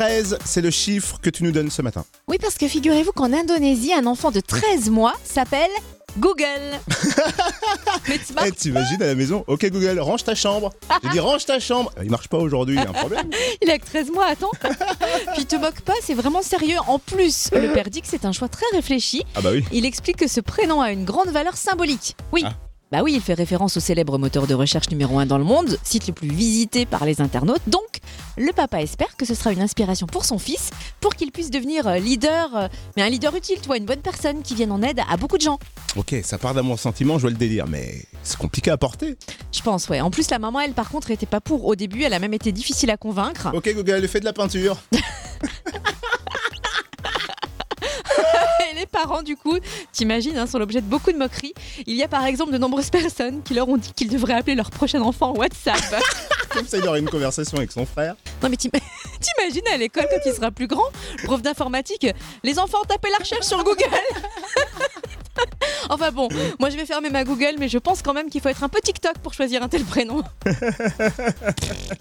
13, c'est le chiffre que tu nous donnes ce matin. Oui, parce que figurez-vous qu'en Indonésie, un enfant de 13 mois s'appelle Google. Mais tu Eh, t'imagines à la maison? Ok Google, range ta chambre. J'ai dit range ta chambre. Il marche pas aujourd'hui, il y a un problème. Il a que 13 mois, attends. Puis te moque pas, c'est vraiment sérieux. En plus, le père dit que c'est un choix très réfléchi. Ah bah oui. Il explique que ce prénom a une grande valeur symbolique. Oui. Ah. Bah oui, il fait référence au célèbre moteur de recherche numéro 1 dans le monde, site le plus visité par les internautes. Donc, le papa espère que ce sera une inspiration pour son fils, pour qu'il puisse devenir euh, leader, euh, mais un leader utile, toi, une bonne personne qui vienne en aide à beaucoup de gens. Ok, ça part d'un bon sentiment, je vois le délire, mais c'est compliqué à porter. Je pense, ouais. En plus, la maman, elle, par contre, était pas pour au début. Elle a même été difficile à convaincre. Ok Google, fais de la peinture. Et les parents, du coup, t'imagines, hein, sont l'objet de beaucoup de moqueries. Il y a par exemple de nombreuses personnes qui leur ont dit qu'ils devraient appeler leur prochain enfant WhatsApp. Comme ça, il aurait une conversation avec son frère. non mais t'im- t'imagines à l'école quand il sera plus grand, prof d'informatique, les enfants tapez la recherche sur Google. enfin bon, moi je vais fermer ma Google, mais je pense quand même qu'il faut être un peu TikTok pour choisir un tel prénom.